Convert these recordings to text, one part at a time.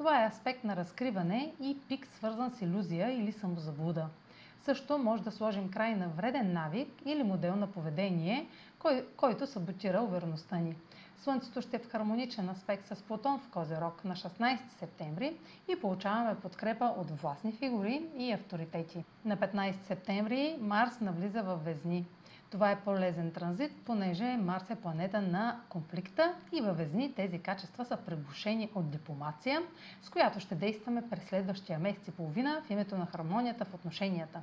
Това е аспект на разкриване и пик свързан с иллюзия или самозаблуда. Също може да сложим край на вреден навик или модел на поведение, кой, който саботира увереността ни. Слънцето ще е в хармоничен аспект с Плутон в Козерог на 16 септември и получаваме подкрепа от властни фигури и авторитети. На 15 септември Марс навлиза в Везни. Това е полезен транзит, понеже Марс е планета на конфликта и във Везни тези качества са пребушени от дипломация, с която ще действаме през следващия месец и половина в името на хармонията в отношенията.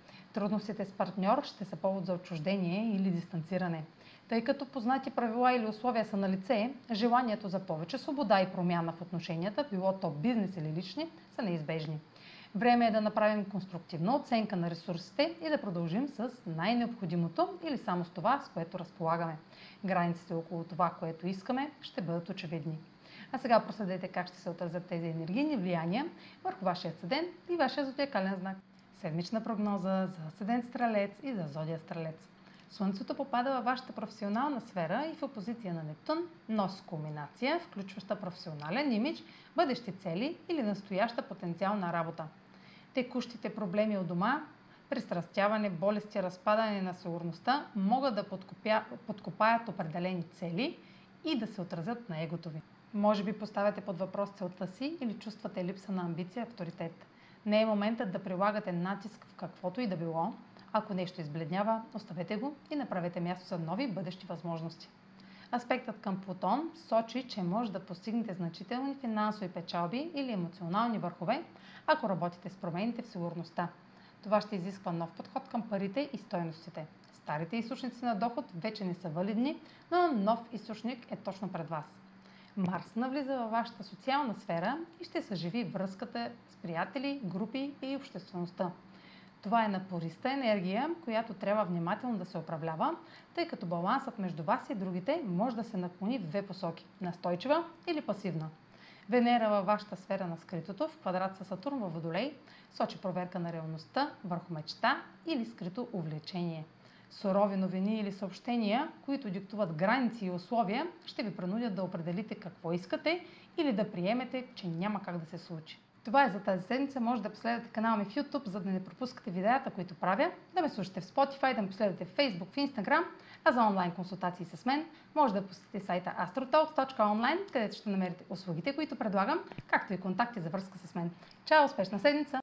Трудностите с партньор ще са повод за отчуждение или дистанциране. Тъй като познати правила или условия са на лице, желанието за повече свобода и промяна в отношенията, било то бизнес или лични, са неизбежни. Време е да направим конструктивна оценка на ресурсите и да продължим с най-необходимото или само с това, с което разполагаме. Границите около това, което искаме, ще бъдат очевидни. А сега проследете как ще се отразят тези енергийни влияния върху вашия седен и вашия зодиакален знак. Седмична прогноза за седен стрелец и за зодия стрелец. Слънцето попада във вашата професионална сфера и в опозиция на Нептун носи кулминация, включваща професионален имидж, бъдещи цели или настояща потенциална работа. Текущите проблеми от дома, пристрастяване, болести, разпадане на сигурността могат да подкопя, подкопаят определени цели и да се отразят на егото ви. Може би поставяте под въпрос целта си или чувствате липса на амбиция, авторитет. Не е моментът да прилагате натиск в каквото и да било, ако нещо избледнява, оставете го и направете място за нови бъдещи възможности. Аспектът към Плутон сочи, че може да постигнете значителни финансови печалби или емоционални върхове, ако работите с промените в сигурността. Това ще изисква нов подход към парите и стойностите. Старите източници на доход вече не са валидни, но нов източник е точно пред вас. Марс навлиза във вашата социална сфера и ще съживи връзката с приятели, групи и обществеността. Това е напориста енергия, която трябва внимателно да се управлява, тъй като балансът между вас и другите може да се наклони в две посоки – настойчива или пасивна. Венера във вашата сфера на скритото в квадрат с Сатурн във Водолей сочи проверка на реалността върху мечта или скрито увлечение. Сурови новини или съобщения, които диктуват граници и условия, ще ви принудят да определите какво искате или да приемете, че няма как да се случи. Това е за тази седмица. Може да последвате канала ми в YouTube, за да не пропускате видеята, които правя, да ме слушате в Spotify, да ме последвате в Facebook, в Instagram, а за онлайн консултации с мен може да посетите сайта astrotalks.online, където ще намерите услугите, които предлагам, както и контакти за връзка с мен. Чао! Успешна седмица!